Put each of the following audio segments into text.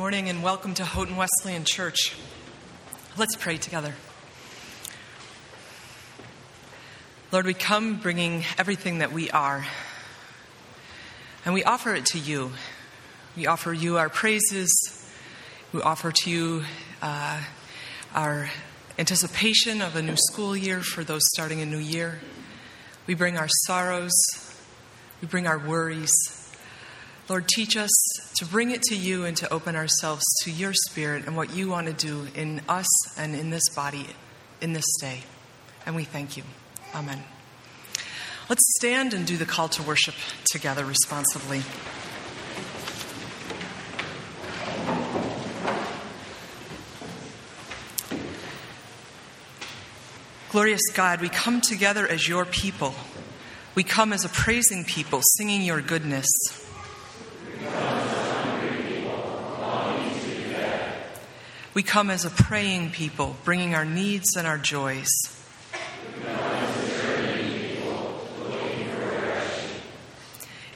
Morning and welcome to Houghton Wesleyan Church. Let's pray together. Lord, we come bringing everything that we are, and we offer it to you. We offer you our praises. We offer to you uh, our anticipation of a new school year for those starting a new year. We bring our sorrows. We bring our worries. Lord, teach us to bring it to you and to open ourselves to your spirit and what you want to do in us and in this body in this day. And we thank you. Amen. Let's stand and do the call to worship together responsibly. Glorious God, we come together as your people. We come as a praising people, singing your goodness. We come as a praying people, bringing our needs and our joys.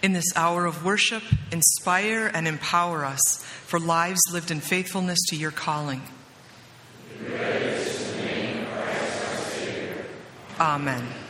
In this hour of worship, inspire and empower us for lives lived in faithfulness to your calling. Amen.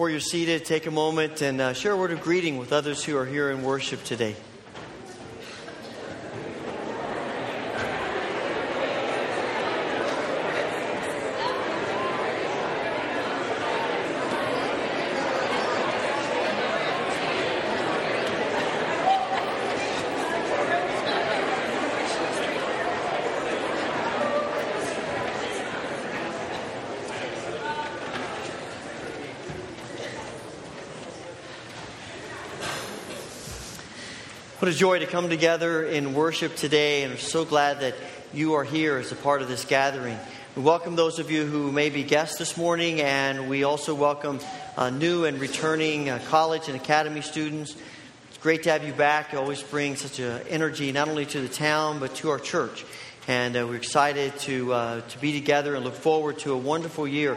Before you're seated, take a moment and uh, share a word of greeting with others who are here in worship today. A joy to come together in worship today, and I'm so glad that you are here as a part of this gathering. We welcome those of you who may be guests this morning, and we also welcome uh, new and returning uh, college and academy students. It's great to have you back. You always bring such an energy not only to the town but to our church, and uh, we're excited to uh, to be together and look forward to a wonderful year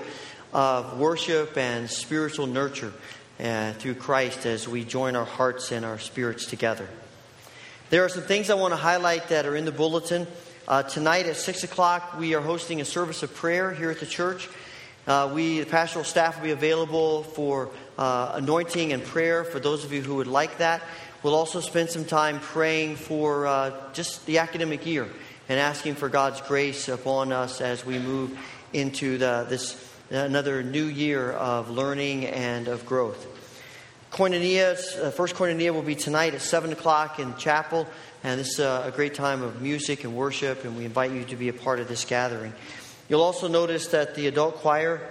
of worship and spiritual nurture uh, through Christ as we join our hearts and our spirits together. There are some things I want to highlight that are in the bulletin. Uh, tonight at 6 o'clock, we are hosting a service of prayer here at the church. Uh, we, the pastoral staff, will be available for uh, anointing and prayer for those of you who would like that. We'll also spend some time praying for uh, just the academic year and asking for God's grace upon us as we move into the, this another new year of learning and of growth. Koinonia, uh, first Koinonia will be tonight at 7 o'clock in chapel, and this is a great time of music and worship, and we invite you to be a part of this gathering. You'll also notice that the adult choir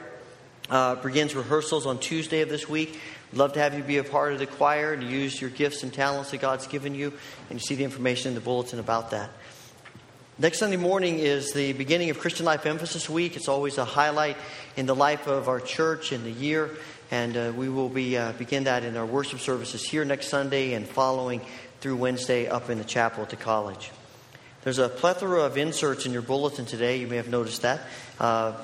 uh, begins rehearsals on Tuesday of this week. We'd love to have you be a part of the choir and use your gifts and talents that God's given you, and you see the information in the bulletin about that. Next Sunday morning is the beginning of Christian Life Emphasis Week. It's always a highlight in the life of our church in the year. And uh, we will be, uh, begin that in our worship services here next Sunday and following through Wednesday up in the chapel at the college. There's a plethora of inserts in your bulletin today. You may have noticed that. Uh,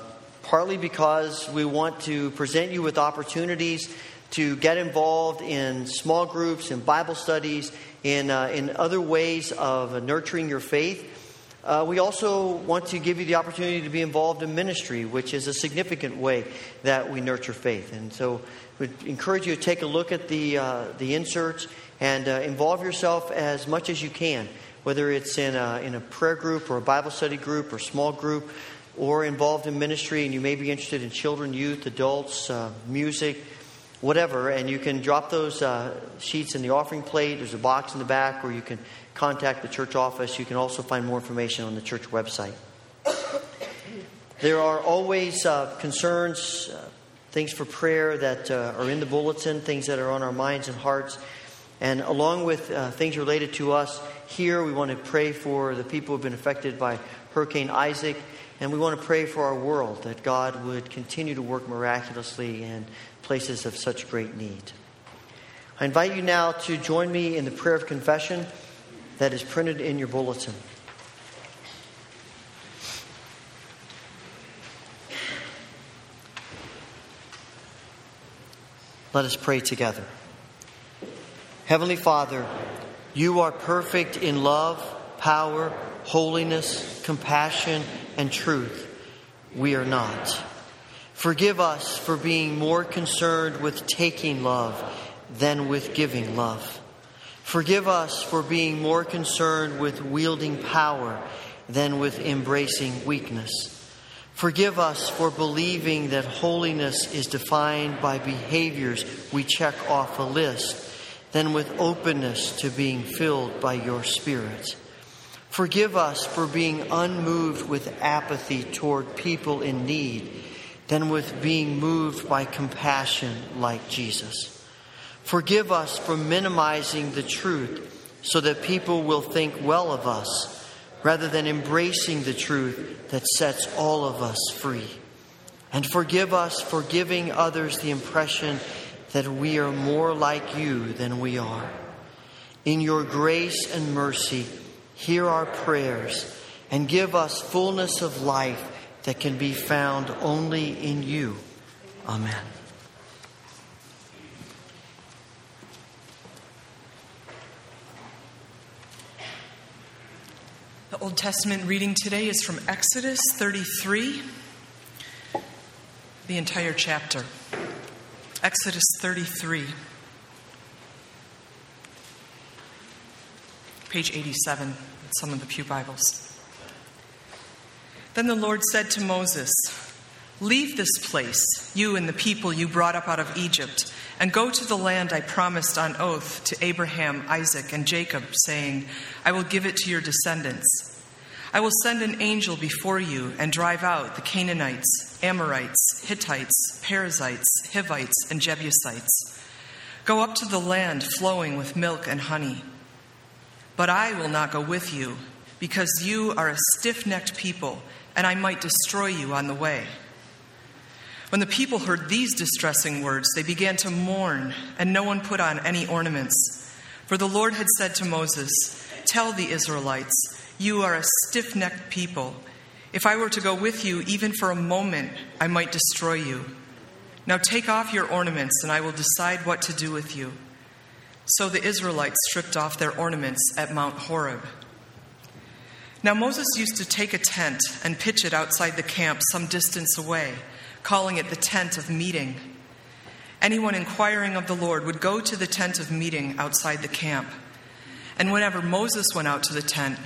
partly because we want to present you with opportunities to get involved in small groups, in Bible studies, in, uh, in other ways of nurturing your faith. Uh, we also want to give you the opportunity to be involved in ministry, which is a significant way that we nurture faith. And so we encourage you to take a look at the, uh, the inserts and uh, involve yourself as much as you can, whether it's in a, in a prayer group or a Bible study group or small group or involved in ministry, and you may be interested in children, youth, adults, uh, music, whatever. And you can drop those uh, sheets in the offering plate. There's a box in the back where you can contact the church office. You can also find more information on the church website. There are always uh, concerns, uh, things for prayer that uh, are in the bulletin, things that are on our minds and hearts. And along with uh, things related to us here, we want to pray for the people who have been affected by Hurricane Isaac. And we want to pray for our world that God would continue to work miraculously in places of such great need. I invite you now to join me in the prayer of confession that is printed in your bulletin. Let us pray together. Heavenly Father, you are perfect in love, power, holiness, compassion, and truth. We are not. Forgive us for being more concerned with taking love than with giving love. Forgive us for being more concerned with wielding power than with embracing weakness. Forgive us for believing that holiness is defined by behaviors we check off a list than with openness to being filled by your Spirit. Forgive us for being unmoved with apathy toward people in need than with being moved by compassion like Jesus. Forgive us for minimizing the truth so that people will think well of us rather than embracing the truth that sets all of us free. And forgive us for giving others the impression that we are more like you than we are. In your grace and mercy, hear our prayers and give us fullness of life that can be found only in you. Amen. The Old Testament reading today is from Exodus 33, the entire chapter. Exodus 33, page 87, some of the Pew Bibles. Then the Lord said to Moses, Leave this place, you and the people you brought up out of Egypt and go to the land I promised on oath to Abraham, Isaac, and Jacob, saying, I will give it to your descendants. I will send an angel before you and drive out the Canaanites, Amorites, Hittites, Perizzites, Hivites, and Jebusites. Go up to the land flowing with milk and honey. But I will not go with you, because you are a stiff necked people, and I might destroy you on the way. When the people heard these distressing words, they began to mourn, and no one put on any ornaments. For the Lord had said to Moses, Tell the Israelites, you are a stiff necked people. If I were to go with you, even for a moment, I might destroy you. Now take off your ornaments, and I will decide what to do with you. So the Israelites stripped off their ornaments at Mount Horeb. Now Moses used to take a tent and pitch it outside the camp some distance away calling it the tent of meeting. anyone inquiring of the Lord would go to the tent of meeting outside the camp. And whenever Moses went out to the tent,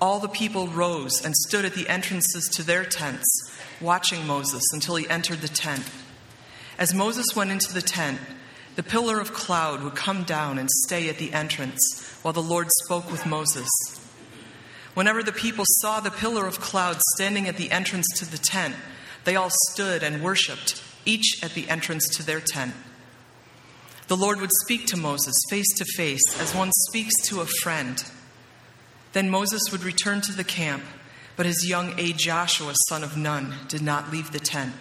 all the people rose and stood at the entrances to their tents, watching Moses until he entered the tent. As Moses went into the tent, the pillar of cloud would come down and stay at the entrance while the Lord spoke with Moses. Whenever the people saw the pillar of cloud standing at the entrance to the tent, they all stood and worshiped, each at the entrance to their tent. The Lord would speak to Moses face to face as one speaks to a friend. Then Moses would return to the camp, but his young aide Joshua, son of Nun, did not leave the tent.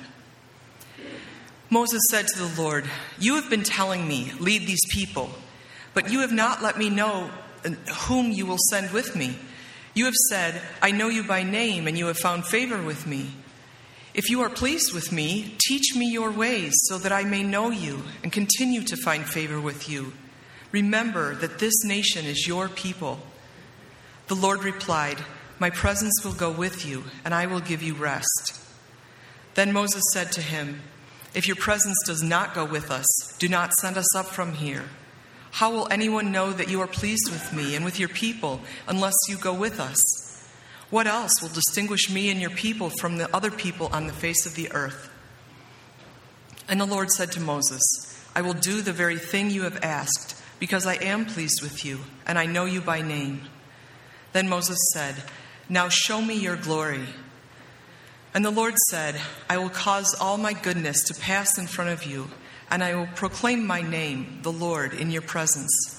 Moses said to the Lord, You have been telling me, lead these people, but you have not let me know uh, whom you will send with me. You have said, I know you by name, and you have found favor with me. If you are pleased with me, teach me your ways so that I may know you and continue to find favor with you. Remember that this nation is your people. The Lord replied, My presence will go with you, and I will give you rest. Then Moses said to him, If your presence does not go with us, do not send us up from here. How will anyone know that you are pleased with me and with your people unless you go with us? What else will distinguish me and your people from the other people on the face of the earth? And the Lord said to Moses, I will do the very thing you have asked, because I am pleased with you, and I know you by name. Then Moses said, Now show me your glory. And the Lord said, I will cause all my goodness to pass in front of you, and I will proclaim my name, the Lord, in your presence.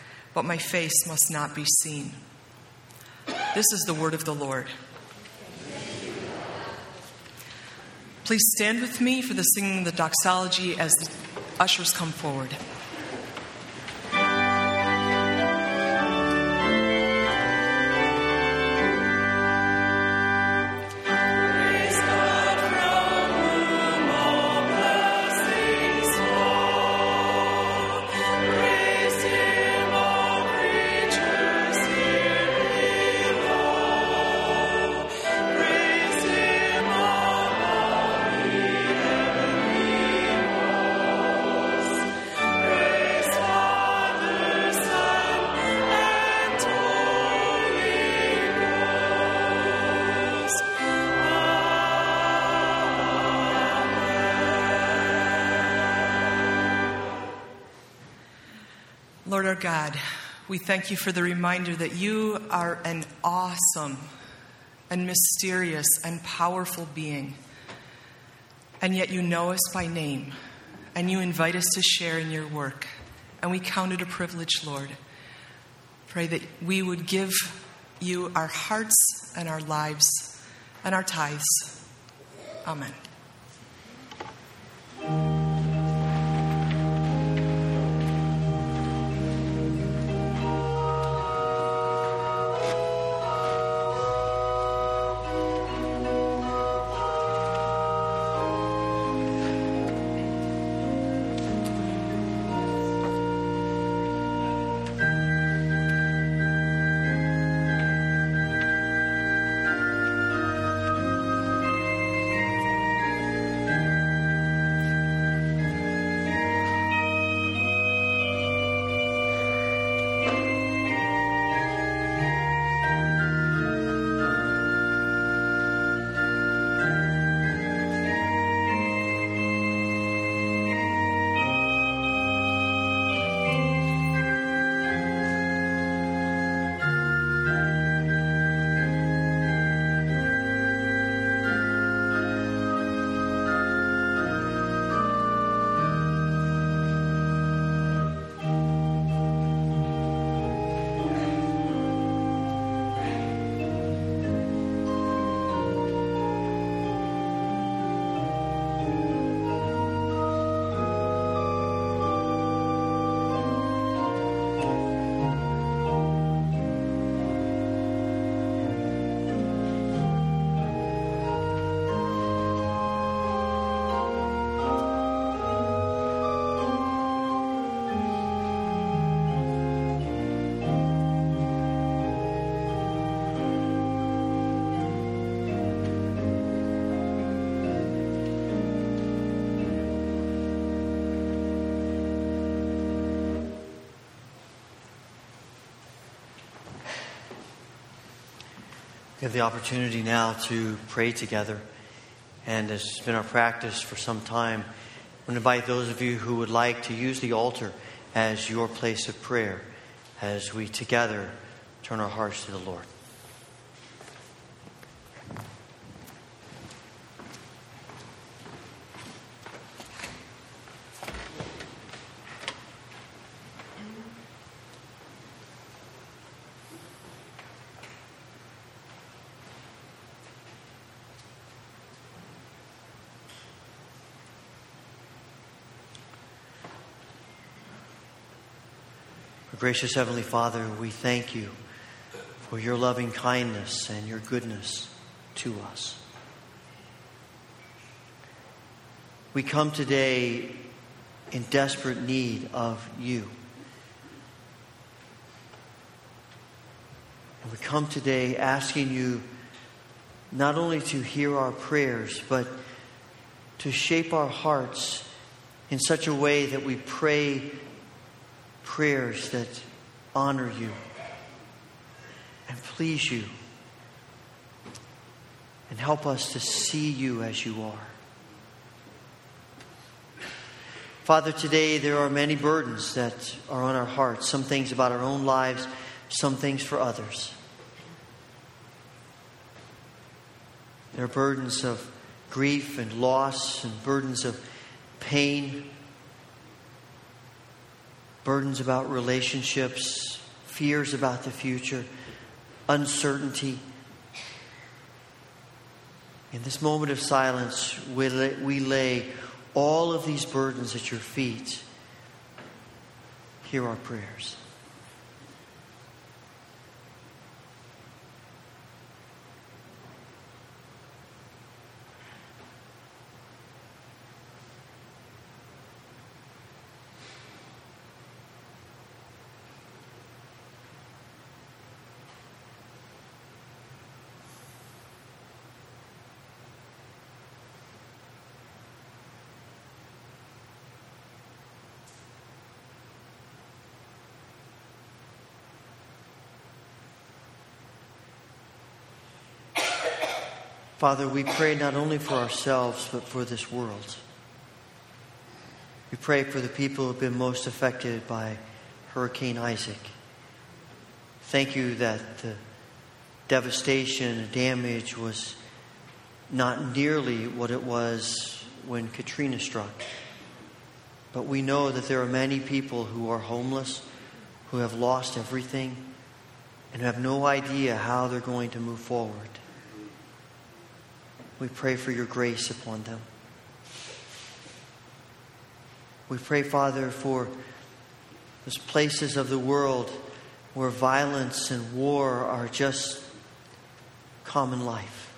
but my face must not be seen. This is the word of the Lord. Please stand with me for the singing of the doxology as the ushers come forward. God, we thank you for the reminder that you are an awesome and mysterious and powerful being. And yet you know us by name and you invite us to share in your work. And we count it a privilege, Lord. Pray that we would give you our hearts and our lives and our tithes. Amen. We have the opportunity now to pray together. And as it's been our practice for some time, I want to invite those of you who would like to use the altar as your place of prayer as we together turn our hearts to the Lord. Gracious Heavenly Father, we thank you for your loving kindness and your goodness to us. We come today in desperate need of you. And we come today asking you not only to hear our prayers, but to shape our hearts in such a way that we pray prayers that honor you and please you and help us to see you as you are. Father, today there are many burdens that are on our hearts, some things about our own lives, some things for others. There are burdens of grief and loss and burdens of pain burdens about relationships, fears about the future, uncertainty. In this moment of silence, we lay, we lay all of these burdens at your feet. Hear our prayers. Father, we pray not only for ourselves, but for this world. We pray for the people who have been most affected by Hurricane Isaac. Thank you that the devastation and damage was not nearly what it was when Katrina struck. But we know that there are many people who are homeless, who have lost everything, and who have no idea how they're going to move forward. We pray for your grace upon them. We pray, Father, for those places of the world where violence and war are just common life.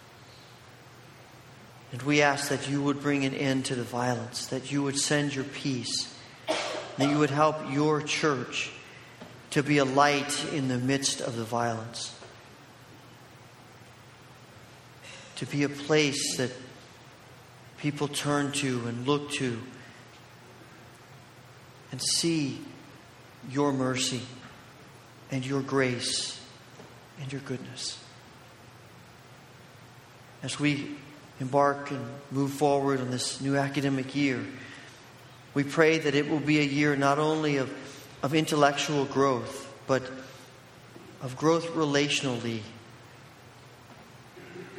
And we ask that you would bring an end to the violence, that you would send your peace, that you would help your church to be a light in the midst of the violence. To be a place that people turn to and look to and see your mercy and your grace and your goodness. As we embark and move forward on this new academic year, we pray that it will be a year not only of, of intellectual growth, but of growth relationally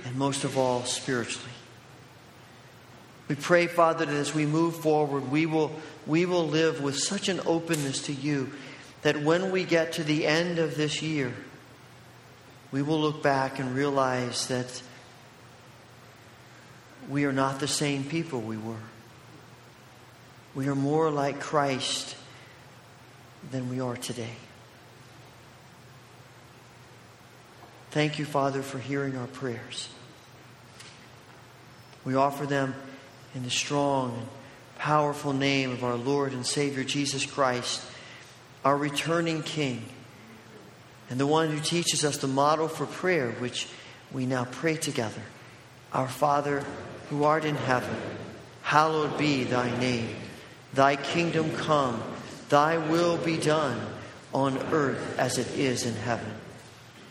and most of all, spiritually. We pray, Father, that as we move forward, we will, we will live with such an openness to you that when we get to the end of this year, we will look back and realize that we are not the same people we were. We are more like Christ than we are today. Thank you, Father, for hearing our prayers. We offer them in the strong and powerful name of our Lord and Savior Jesus Christ, our returning King, and the one who teaches us the model for prayer, which we now pray together. Our Father, who art in heaven, hallowed be thy name. Thy kingdom come, thy will be done on earth as it is in heaven.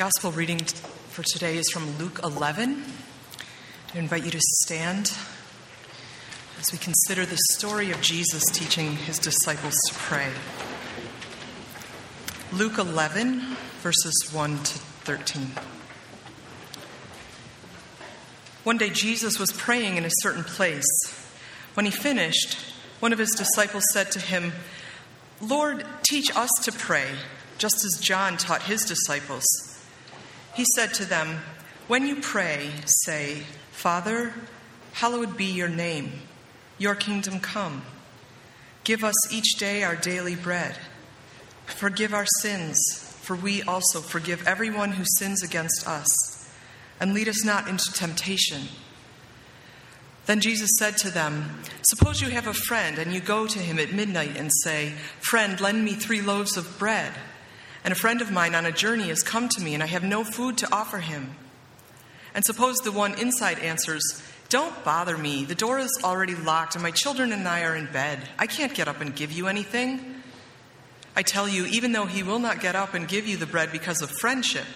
Gospel reading for today is from Luke 11. I invite you to stand as we consider the story of Jesus teaching his disciples to pray. Luke 11, verses 1 to 13. One day Jesus was praying in a certain place. When he finished, one of his disciples said to him, Lord, teach us to pray, just as John taught his disciples. He said to them, When you pray, say, Father, hallowed be your name, your kingdom come. Give us each day our daily bread. Forgive our sins, for we also forgive everyone who sins against us. And lead us not into temptation. Then Jesus said to them, Suppose you have a friend, and you go to him at midnight and say, Friend, lend me three loaves of bread. And a friend of mine on a journey has come to me, and I have no food to offer him. And suppose the one inside answers, Don't bother me. The door is already locked, and my children and I are in bed. I can't get up and give you anything. I tell you, even though he will not get up and give you the bread because of friendship,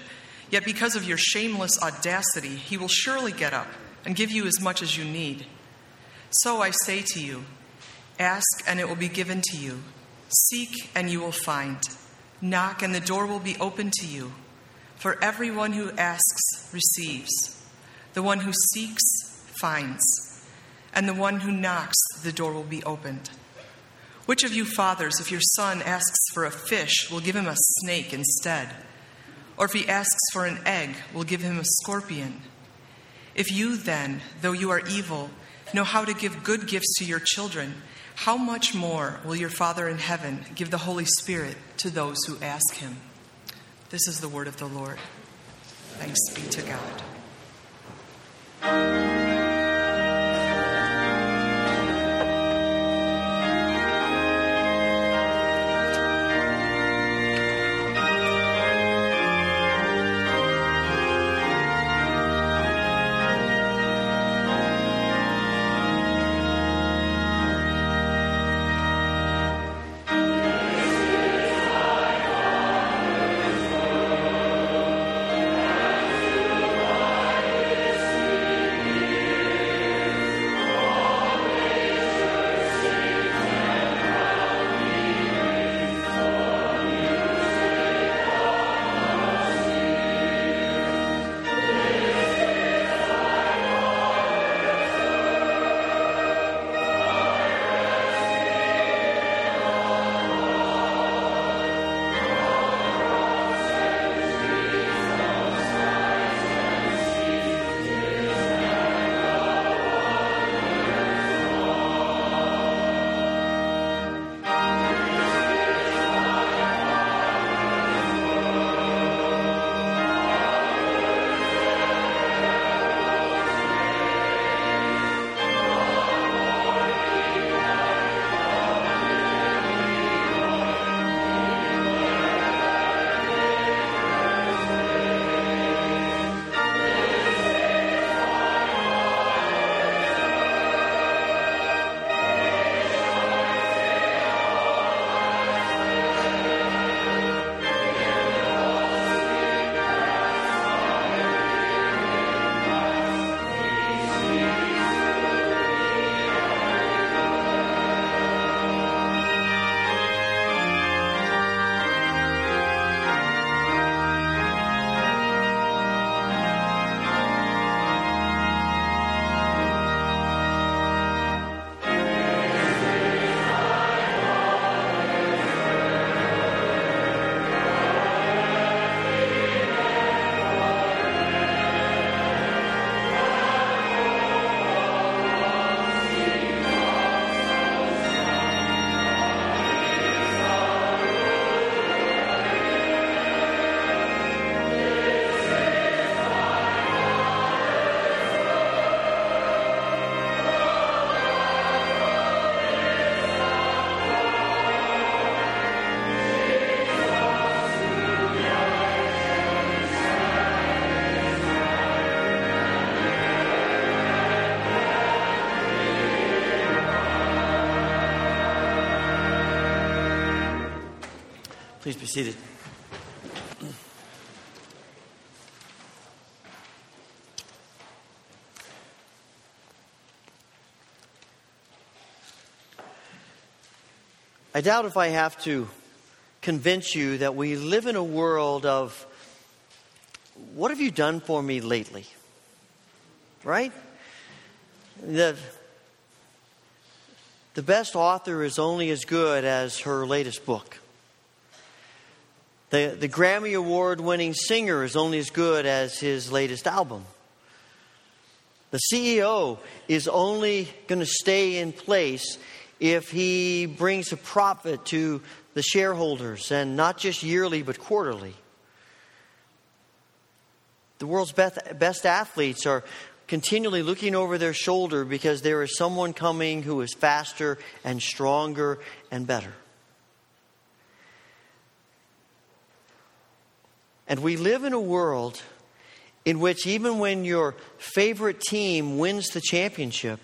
yet because of your shameless audacity, he will surely get up and give you as much as you need. So I say to you, ask and it will be given to you. Seek and you will find. Knock and the door will be open to you. For everyone who asks receives. The one who seeks finds. And the one who knocks, the door will be opened. Which of you fathers, if your son asks for a fish, will give him a snake instead? Or if he asks for an egg, will give him a scorpion? If you then, though you are evil, know how to give good gifts to your children, how much more will your Father in heaven give the Holy Spirit to those who ask him? This is the word of the Lord. Thanks be to God. Please be seated. I doubt if I have to convince you that we live in a world of what have you done for me lately? Right? The, the best author is only as good as her latest book. The, the Grammy Award winning singer is only as good as his latest album. The CEO is only going to stay in place if he brings a profit to the shareholders, and not just yearly, but quarterly. The world's best, best athletes are continually looking over their shoulder because there is someone coming who is faster and stronger and better. And we live in a world in which, even when your favorite team wins the championship,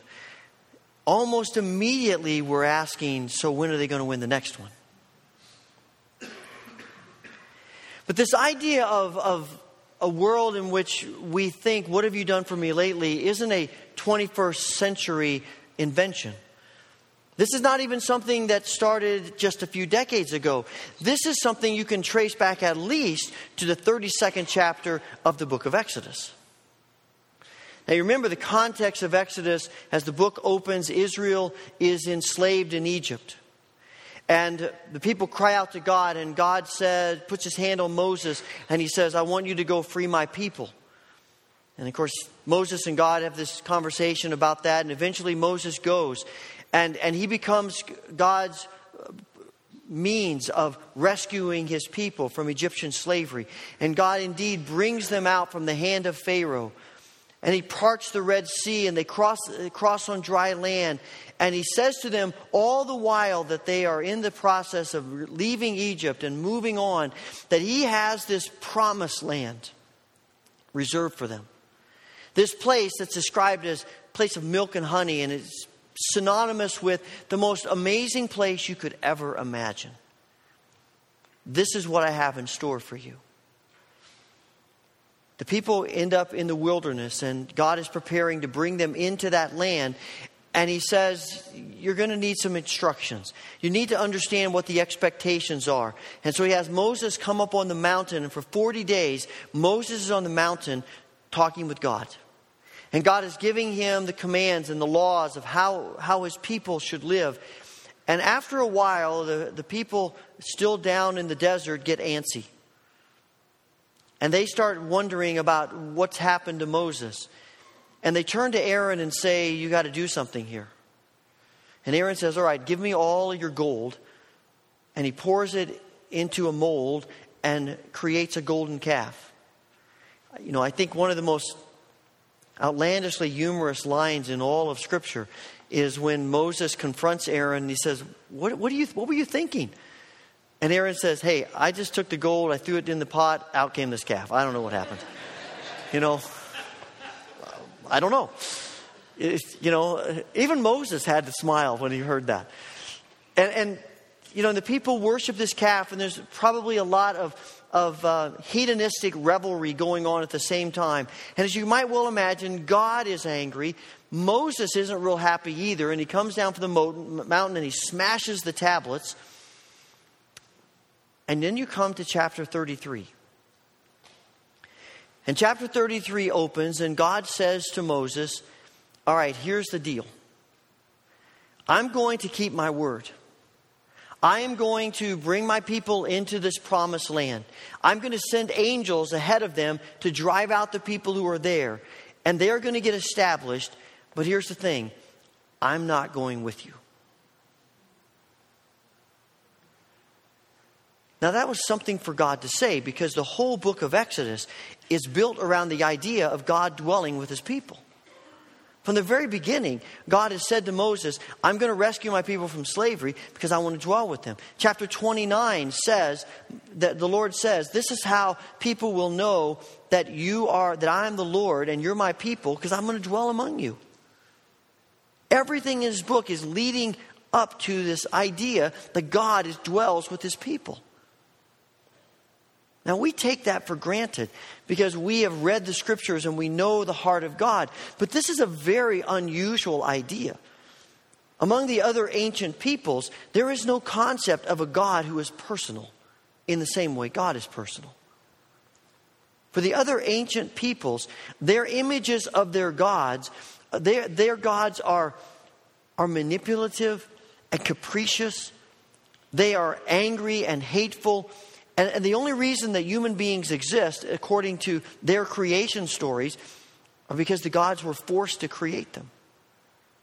almost immediately we're asking, so when are they going to win the next one? But this idea of, of a world in which we think, What have you done for me lately? isn't a 21st century invention. This is not even something that started just a few decades ago. This is something you can trace back at least to the 32nd chapter of the book of Exodus. Now, you remember the context of Exodus as the book opens, Israel is enslaved in Egypt. And the people cry out to God, and God said, puts his hand on Moses, and he says, I want you to go free my people. And of course, Moses and God have this conversation about that, and eventually Moses goes, and, and he becomes God's means of rescuing his people from Egyptian slavery. And God indeed brings them out from the hand of Pharaoh. And he parts the Red Sea and they cross, cross on dry land. And he says to them, all the while that they are in the process of leaving Egypt and moving on, that he has this promised land reserved for them. This place that's described as place of milk and honey, and it's synonymous with the most amazing place you could ever imagine. This is what I have in store for you. The people end up in the wilderness, and God is preparing to bring them into that land. And He says, You're going to need some instructions. You need to understand what the expectations are. And so He has Moses come up on the mountain, and for 40 days, Moses is on the mountain talking with God. And God is giving him the commands and the laws of how, how his people should live. And after a while, the, the people still down in the desert get antsy. And they start wondering about what's happened to Moses. And they turn to Aaron and say, You got to do something here. And Aaron says, All right, give me all your gold. And he pours it into a mold and creates a golden calf. You know, I think one of the most outlandishly humorous lines in all of Scripture is when Moses confronts Aaron and he says, What, what, you, what were you thinking? And Aaron says, Hey, I just took the gold, I threw it in the pot, out came this calf. I don't know what happened. you know, I don't know. It's, you know, even Moses had to smile when he heard that. And, and you know, the people worship this calf, and there's probably a lot of, of uh, hedonistic revelry going on at the same time. And as you might well imagine, God is angry. Moses isn't real happy either, and he comes down from the mountain and he smashes the tablets. And then you come to chapter 33. And chapter 33 opens, and God says to Moses, All right, here's the deal. I'm going to keep my word. I am going to bring my people into this promised land. I'm going to send angels ahead of them to drive out the people who are there. And they are going to get established. But here's the thing I'm not going with you. Now, that was something for God to say because the whole book of Exodus is built around the idea of God dwelling with his people. From the very beginning, God has said to Moses, I'm going to rescue my people from slavery because I want to dwell with them. Chapter 29 says that the Lord says, This is how people will know that you are, that I am the Lord and you're my people because I'm going to dwell among you. Everything in his book is leading up to this idea that God dwells with his people. Now, we take that for granted because we have read the scriptures and we know the heart of God. But this is a very unusual idea. Among the other ancient peoples, there is no concept of a God who is personal in the same way God is personal. For the other ancient peoples, their images of their gods, their, their gods are, are manipulative and capricious. They are angry and hateful and, and the only reason that human beings exist, according to their creation stories, are because the gods were forced to create them.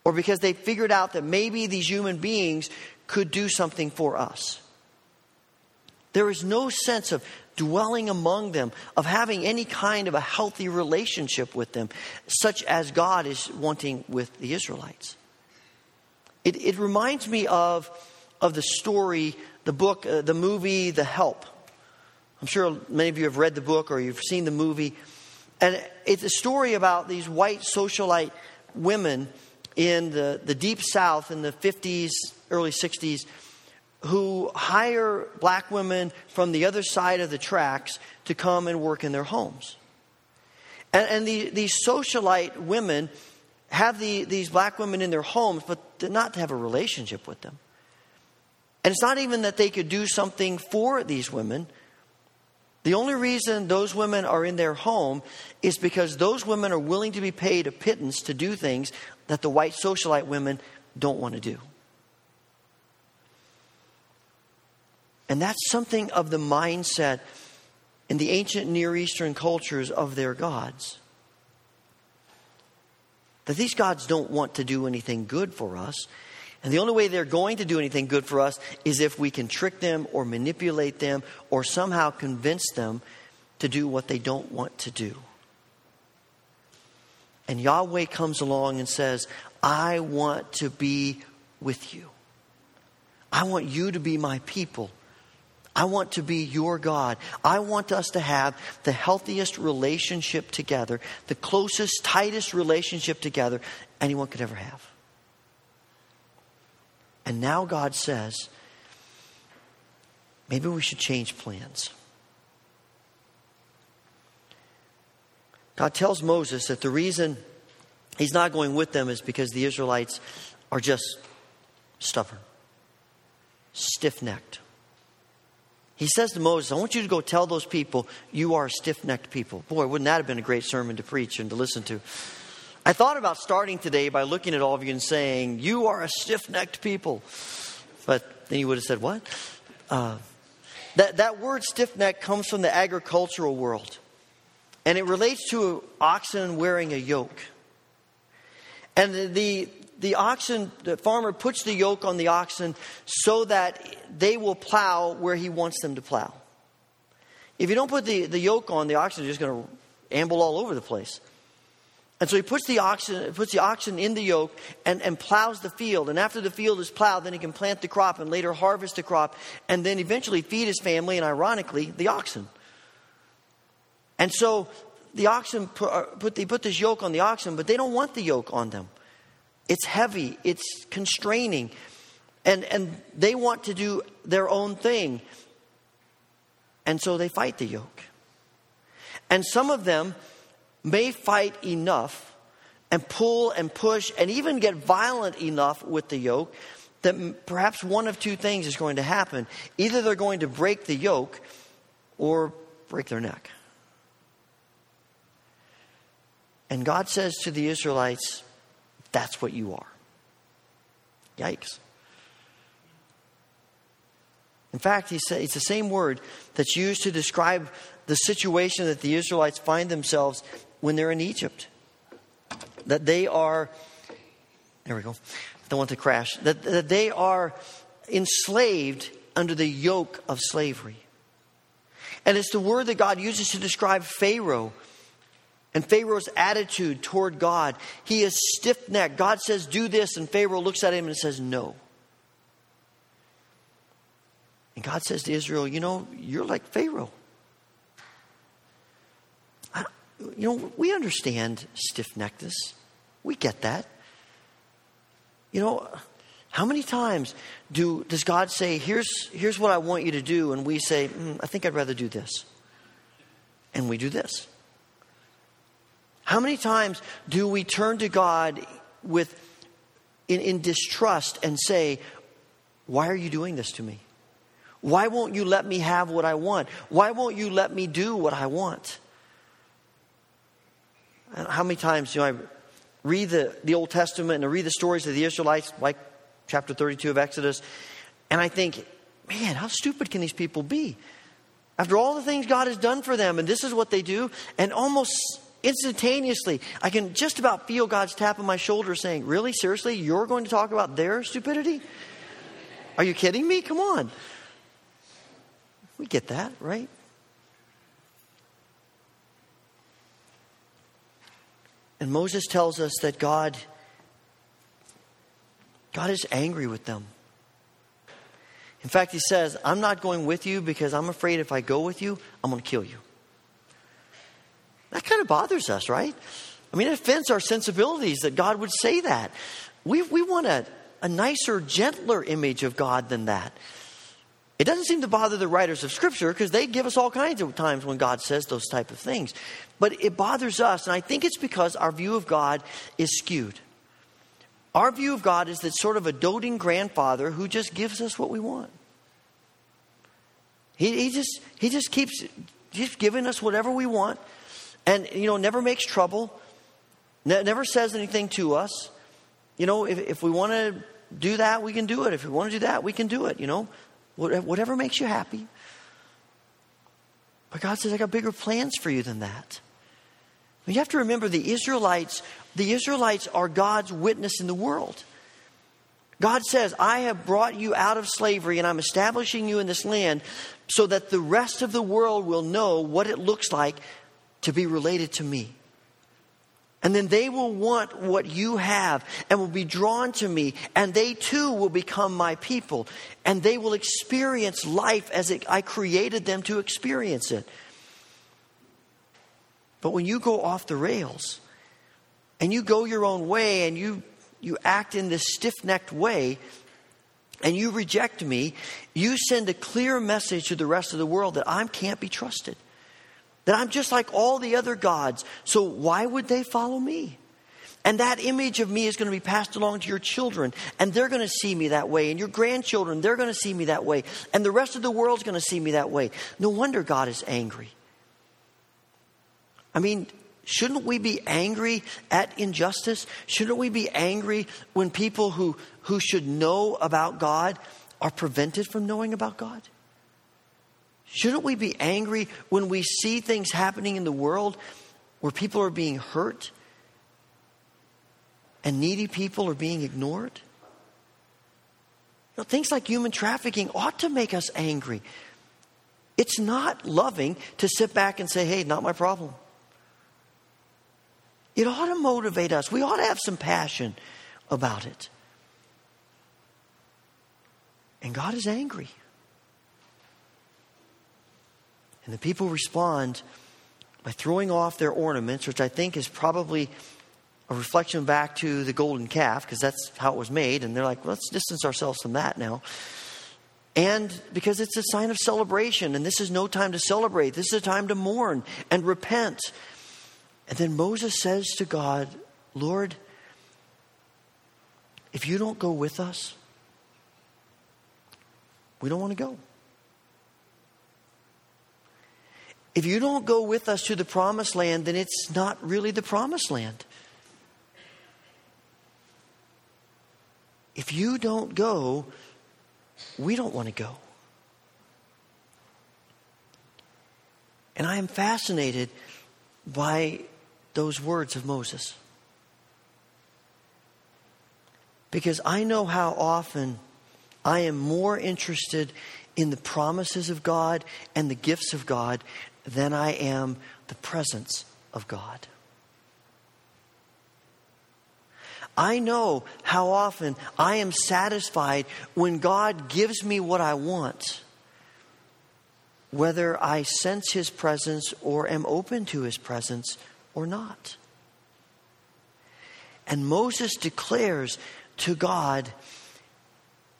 Or because they figured out that maybe these human beings could do something for us. There is no sense of dwelling among them, of having any kind of a healthy relationship with them, such as God is wanting with the Israelites. It, it reminds me of, of the story, the book, uh, the movie, The Help. I'm sure many of you have read the book or you've seen the movie. And it's a story about these white socialite women in the, the deep south in the 50s, early 60s, who hire black women from the other side of the tracks to come and work in their homes. And, and the, these socialite women have the, these black women in their homes, but not to have a relationship with them. And it's not even that they could do something for these women the only reason those women are in their home is because those women are willing to be paid a pittance to do things that the white socialite women don't want to do. And that's something of the mindset in the ancient Near Eastern cultures of their gods. That these gods don't want to do anything good for us. And the only way they're going to do anything good for us is if we can trick them or manipulate them or somehow convince them to do what they don't want to do. And Yahweh comes along and says, I want to be with you. I want you to be my people. I want to be your God. I want us to have the healthiest relationship together, the closest, tightest relationship together anyone could ever have. And now God says, maybe we should change plans. God tells Moses that the reason he's not going with them is because the Israelites are just stubborn, stiff necked. He says to Moses, I want you to go tell those people you are stiff necked people. Boy, wouldn't that have been a great sermon to preach and to listen to? I thought about starting today by looking at all of you and saying, You are a stiff necked people. But then you would have said, What? Uh, that, that word stiff neck comes from the agricultural world. And it relates to oxen wearing a yoke. And the, the, the oxen, the farmer puts the yoke on the oxen so that they will plow where he wants them to plow. If you don't put the, the yoke on, the oxen are just going to amble all over the place. And so he puts the oxen, puts the oxen in the yoke and, and plows the field. And after the field is plowed, then he can plant the crop and later harvest the crop and then eventually feed his family and, ironically, the oxen. And so the oxen put, uh, put, they put this yoke on the oxen, but they don't want the yoke on them. It's heavy, it's constraining, and, and they want to do their own thing. And so they fight the yoke. And some of them may fight enough and pull and push and even get violent enough with the yoke that perhaps one of two things is going to happen. Either they're going to break the yoke or break their neck. And God says to the Israelites, that's what you are. Yikes. In fact, he said, it's the same word that's used to describe the situation that the Israelites find themselves when they're in Egypt. That they are, there we go, don't want to crash, that, that they are enslaved under the yoke of slavery. And it's the word that God uses to describe Pharaoh and Pharaoh's attitude toward God. He is stiff necked. God says, Do this, and Pharaoh looks at him and says, No. And God says to Israel, You know, you're like Pharaoh. You know, we understand stiff neckedness. We get that. You know, how many times do, does God say, here's, here's what I want you to do, and we say, mm, I think I'd rather do this? and we do this. How many times do we turn to God with in, in distrust and say, Why are you doing this to me? Why won't you let me have what I want? Why won't you let me do what I want? How many times do I read the, the Old Testament and I read the stories of the Israelites, like chapter 32 of Exodus, and I think, man, how stupid can these people be? After all the things God has done for them, and this is what they do, and almost instantaneously, I can just about feel God's tap on my shoulder saying, Really? Seriously? You're going to talk about their stupidity? Are you kidding me? Come on. We get that, right? And Moses tells us that God God is angry with them. In fact, he says, I'm not going with you because I'm afraid if I go with you, I'm going to kill you. That kind of bothers us, right? I mean, it offends our sensibilities that God would say that. We, we want a, a nicer, gentler image of God than that. It doesn't seem to bother the writers of Scripture because they give us all kinds of times when God says those type of things. But it bothers us, and I think it's because our view of God is skewed. Our view of God is that sort of a doting grandfather who just gives us what we want. He, he just he just keeps just giving us whatever we want, and you know never makes trouble, ne- never says anything to us. You know, if, if we want to do that, we can do it. If we want to do that, we can do it. You know, whatever makes you happy. But God says, I got bigger plans for you than that. You have to remember the Israelites, the Israelites are God's witness in the world. God says, I have brought you out of slavery and I'm establishing you in this land so that the rest of the world will know what it looks like to be related to me. And then they will want what you have and will be drawn to me, and they too will become my people, and they will experience life as it, I created them to experience it. But when you go off the rails and you go your own way and you, you act in this stiff necked way, and you reject me, you send a clear message to the rest of the world that I can't be trusted that I'm just like all the other gods. So why would they follow me? And that image of me is going to be passed along to your children, and they're going to see me that way. And your grandchildren, they're going to see me that way. And the rest of the world's going to see me that way. No wonder God is angry. I mean, shouldn't we be angry at injustice? Shouldn't we be angry when people who, who should know about God are prevented from knowing about God? Shouldn't we be angry when we see things happening in the world where people are being hurt and needy people are being ignored? You know, things like human trafficking ought to make us angry. It's not loving to sit back and say, hey, not my problem. It ought to motivate us. We ought to have some passion about it. And God is angry. And the people respond by throwing off their ornaments, which I think is probably a reflection back to the golden calf, because that's how it was made. And they're like, let's distance ourselves from that now. And because it's a sign of celebration, and this is no time to celebrate, this is a time to mourn and repent. And then Moses says to God, Lord, if you don't go with us, we don't want to go. If you don't go with us to the promised land, then it's not really the promised land. If you don't go, we don't want to go. And I am fascinated by those words of Moses. Because I know how often I am more interested in the promises of God and the gifts of God than I am the presence of God. I know how often I am satisfied when God gives me what I want, whether I sense His presence or am open to His presence or not. And Moses declares to God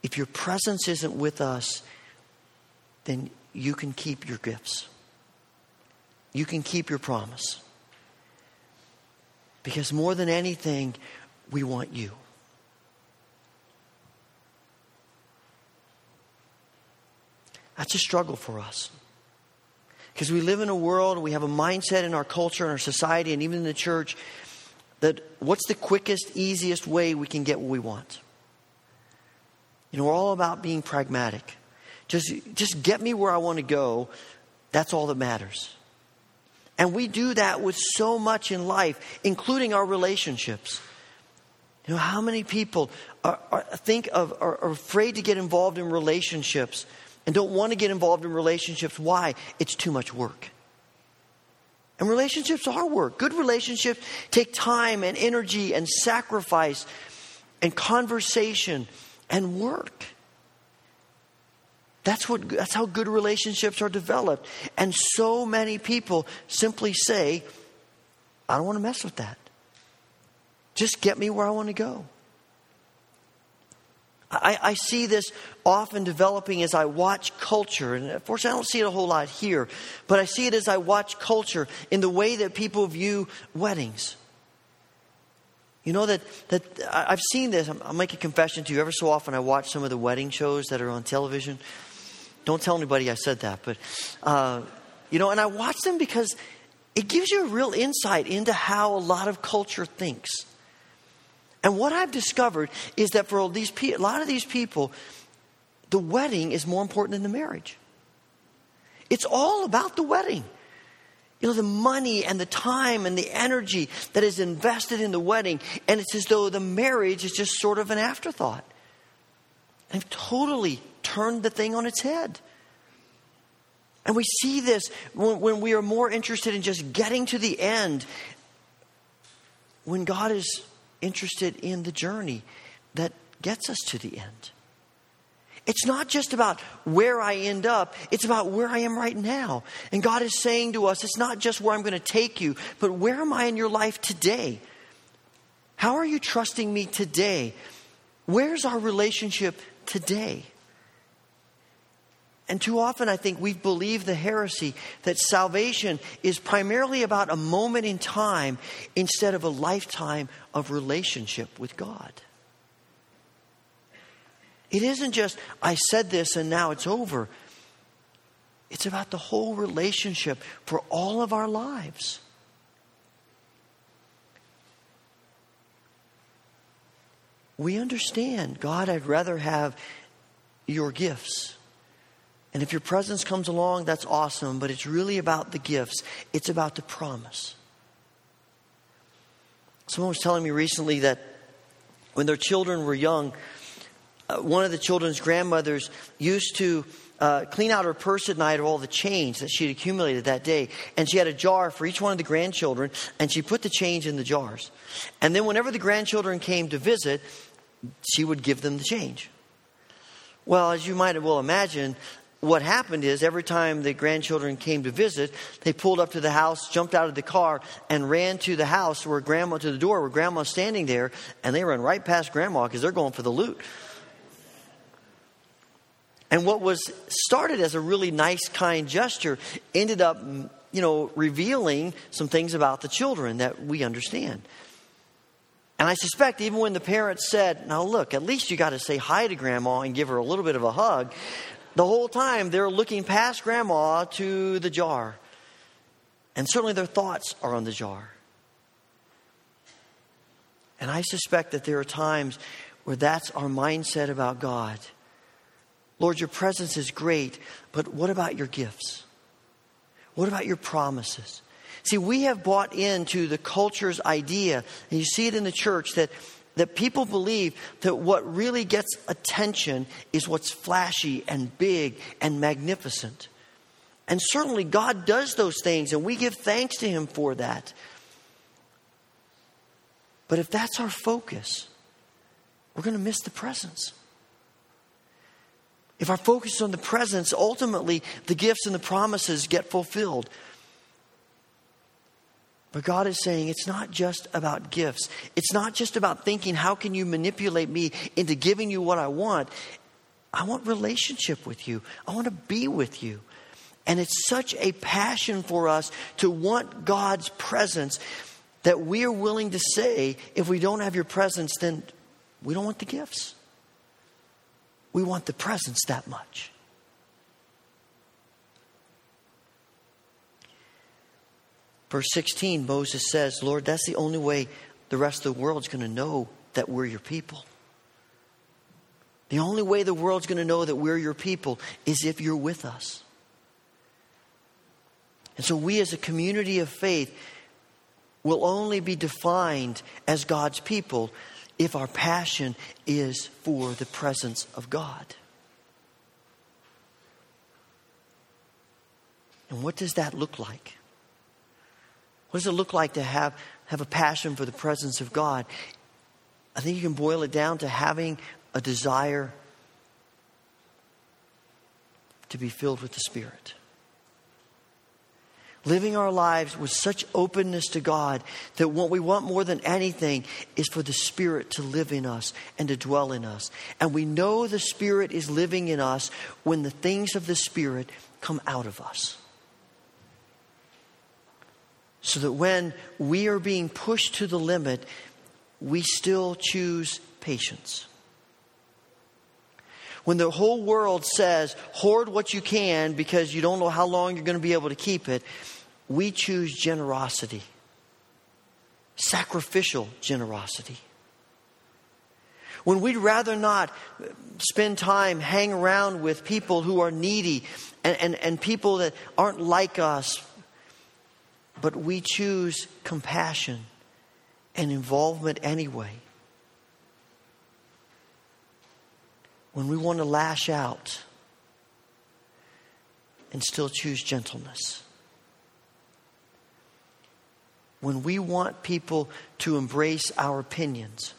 if your presence isn't with us, then you can keep your gifts you can keep your promise. Because more than anything, we want you. That's a struggle for us. Because we live in a world, we have a mindset in our culture, in our society, and even in the church that what's the quickest, easiest way we can get what we want? You know, we're all about being pragmatic. Just, just get me where I want to go. That's all that matters. And we do that with so much in life, including our relationships. You know, how many people are, are think of, are, are afraid to get involved in relationships and don't want to get involved in relationships. Why? It's too much work. And relationships are work. Good relationships take time and energy and sacrifice and conversation and work. That's, what, that's how good relationships are developed. And so many people simply say, I don't want to mess with that. Just get me where I want to go. I, I, see this often developing as I watch culture. And of course, I don't see it a whole lot here, but I see it as I watch culture in the way that people view weddings. You know that, that I've seen this. I'll make a confession to you. Ever so often, I watch some of the wedding shows that are on television. Don't tell anybody I said that, but, uh, you know, and I watch them because it gives you a real insight into how a lot of culture thinks. And what I've discovered is that for these a lot of these people, the wedding is more important than the marriage. It's all about the wedding. You know, the money and the time and the energy that is invested in the wedding, and it's as though the marriage is just sort of an afterthought. I've totally turned the thing on its head. And we see this when, when we are more interested in just getting to the end, when God is interested in the journey that gets us to the end. It's not just about where I end up, it's about where I am right now. And God is saying to us, it's not just where I'm going to take you, but where am I in your life today? How are you trusting me today? Where's our relationship today? And too often, I think we've believed the heresy that salvation is primarily about a moment in time instead of a lifetime of relationship with God. It isn't just, I said this and now it's over. It's about the whole relationship for all of our lives. We understand, God, I'd rather have your gifts. And if your presence comes along, that's awesome, but it's really about the gifts, it's about the promise. Someone was telling me recently that when their children were young, uh, one of the children's grandmothers used to uh, clean out her purse at night of all the change that she had accumulated that day. And she had a jar for each one of the grandchildren, and she put the change in the jars. And then, whenever the grandchildren came to visit, she would give them the change. Well, as you might well imagine, what happened is every time the grandchildren came to visit, they pulled up to the house, jumped out of the car, and ran to the house where grandma, to the door where grandma's standing there, and they run right past grandma because they're going for the loot. And what was started as a really nice, kind gesture ended up, you know, revealing some things about the children that we understand. And I suspect even when the parents said, Now look, at least you got to say hi to grandma and give her a little bit of a hug, the whole time they're looking past grandma to the jar. And certainly their thoughts are on the jar. And I suspect that there are times where that's our mindset about God. Lord, your presence is great, but what about your gifts? What about your promises? See, we have bought into the culture's idea, and you see it in the church, that that people believe that what really gets attention is what's flashy and big and magnificent. And certainly God does those things, and we give thanks to Him for that. But if that's our focus, we're going to miss the presence. If our focus is on the presence, ultimately the gifts and the promises get fulfilled. But God is saying it's not just about gifts. It's not just about thinking, how can you manipulate me into giving you what I want? I want relationship with you. I want to be with you. And it's such a passion for us to want God's presence that we are willing to say, if we don't have your presence, then we don't want the gifts. We want the presence that much. Verse 16, Moses says, Lord, that's the only way the rest of the world's going to know that we're your people. The only way the world's going to know that we're your people is if you're with us. And so, we as a community of faith will only be defined as God's people if our passion is for the presence of God. And what does that look like? What does it look like to have, have a passion for the presence of God? I think you can boil it down to having a desire to be filled with the Spirit. Living our lives with such openness to God that what we want more than anything is for the Spirit to live in us and to dwell in us. And we know the Spirit is living in us when the things of the Spirit come out of us. So that when we are being pushed to the limit, we still choose patience. When the whole world says, hoard what you can because you don't know how long you're going to be able to keep it, we choose generosity, sacrificial generosity. When we'd rather not spend time, hang around with people who are needy and, and, and people that aren't like us, but we choose compassion and involvement anyway. When we want to lash out and still choose gentleness. When we want people to embrace our opinions,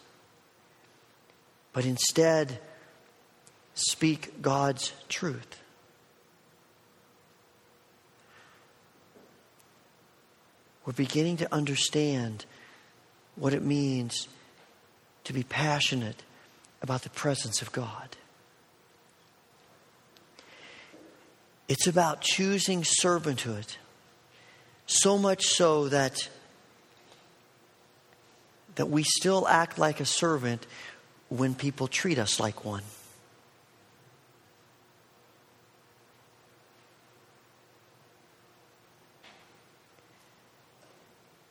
but instead speak God's truth. We're beginning to understand what it means to be passionate about the presence of God. It's about choosing servanthood, so much so that, that we still act like a servant when people treat us like one.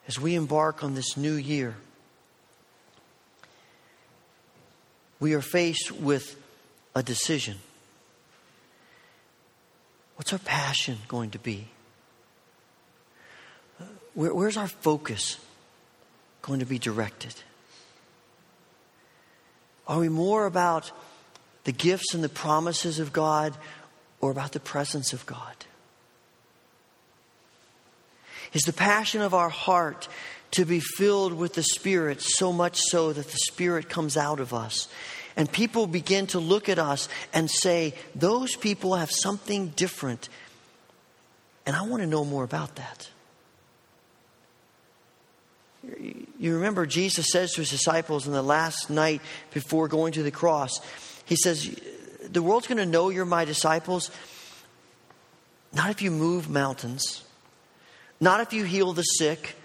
As we embark on this new year, we are faced with a decision. What's our passion going to be? Where, where's our focus going to be directed? Are we more about the gifts and the promises of God or about the presence of God? Is the passion of our heart to be filled with the Spirit, so much so that the Spirit comes out of us. And people begin to look at us and say, Those people have something different. And I want to know more about that. You remember Jesus says to his disciples in the last night before going to the cross, He says, The world's going to know you're my disciples, not if you move mountains not if you heal the sick,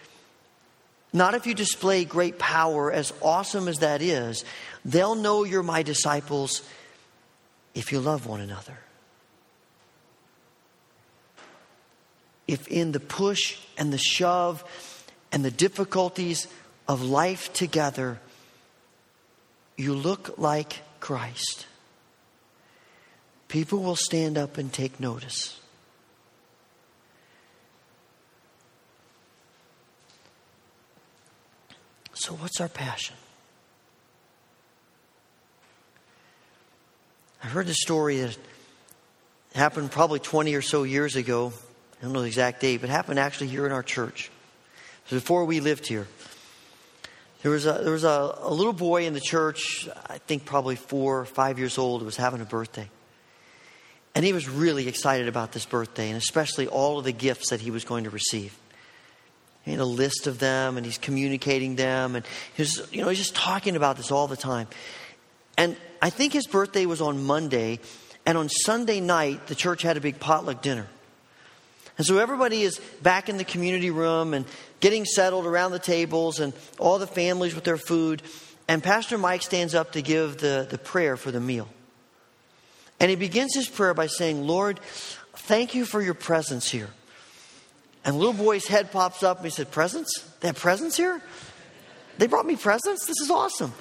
not if you display great power, as awesome as that is. They'll know you're my disciples if you love one another. If in the push and the shove and the difficulties of life together, you look like Christ, people will stand up and take notice. So, what's our passion? I heard a story that happened probably 20 or so years ago. I don't know the exact date, but happened actually here in our church. Before we lived here, there was a, there was a, a little boy in the church, I think probably four or five years old, who was having a birthday. And he was really excited about this birthday, and especially all of the gifts that he was going to receive. Had a list of them and he's communicating them and he's you know he's just talking about this all the time. And I think his birthday was on Monday and on Sunday night the church had a big potluck dinner. And so everybody is back in the community room and getting settled around the tables and all the families with their food. And Pastor Mike stands up to give the, the prayer for the meal. And he begins his prayer by saying, Lord, thank you for your presence here. And little boy's head pops up and he said, Presents? They have presents here? They brought me presents? This is awesome.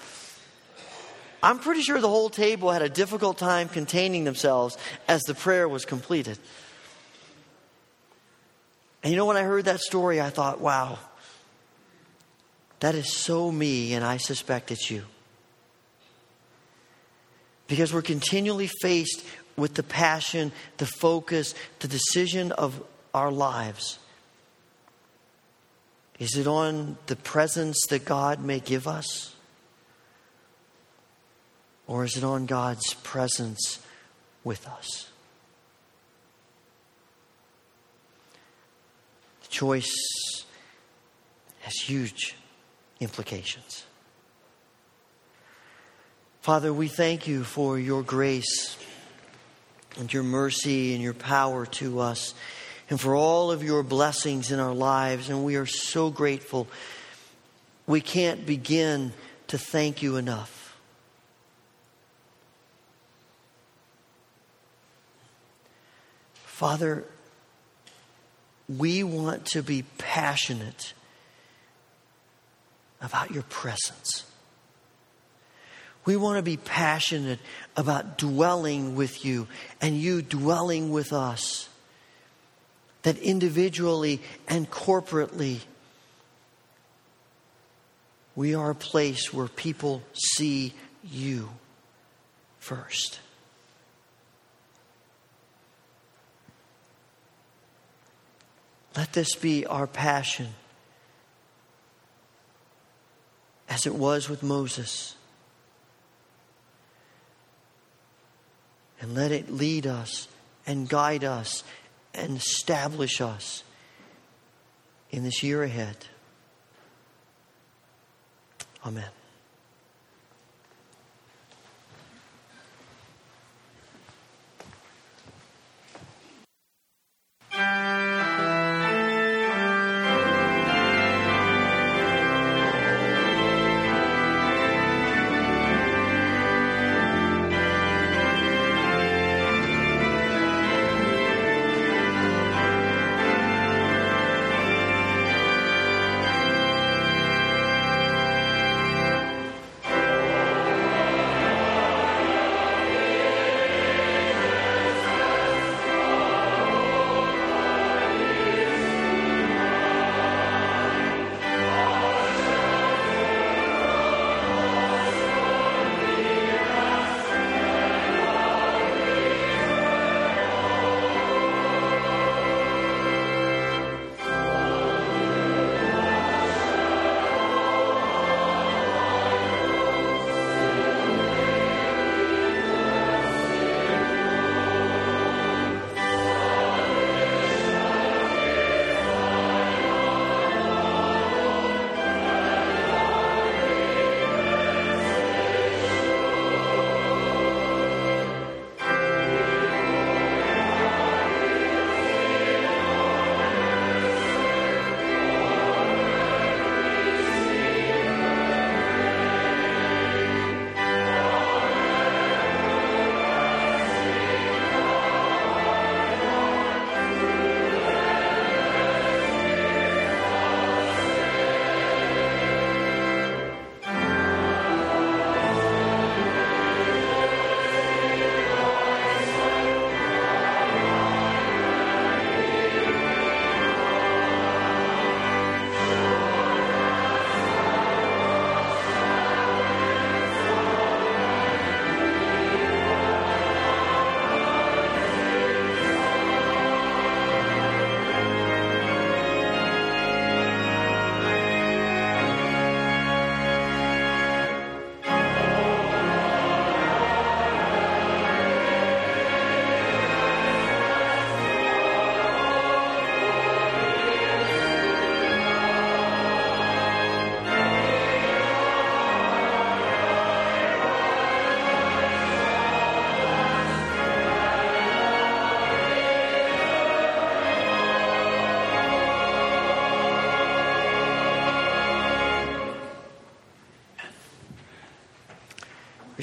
I'm pretty sure the whole table had a difficult time containing themselves as the prayer was completed. And you know, when I heard that story, I thought, wow, that is so me, and I suspect it's you. Because we're continually faced with the passion, the focus, the decision of our lives. Is it on the presents that God may give us? Or is it on God's presence with us? The choice has huge implications. Father, we thank you for your grace and your mercy and your power to us and for all of your blessings in our lives. And we are so grateful. We can't begin to thank you enough. Father, we want to be passionate about your presence. We want to be passionate about dwelling with you and you dwelling with us. That individually and corporately, we are a place where people see you first. Let this be our passion, as it was with Moses. And let it lead us and guide us and establish us in this year ahead. Amen.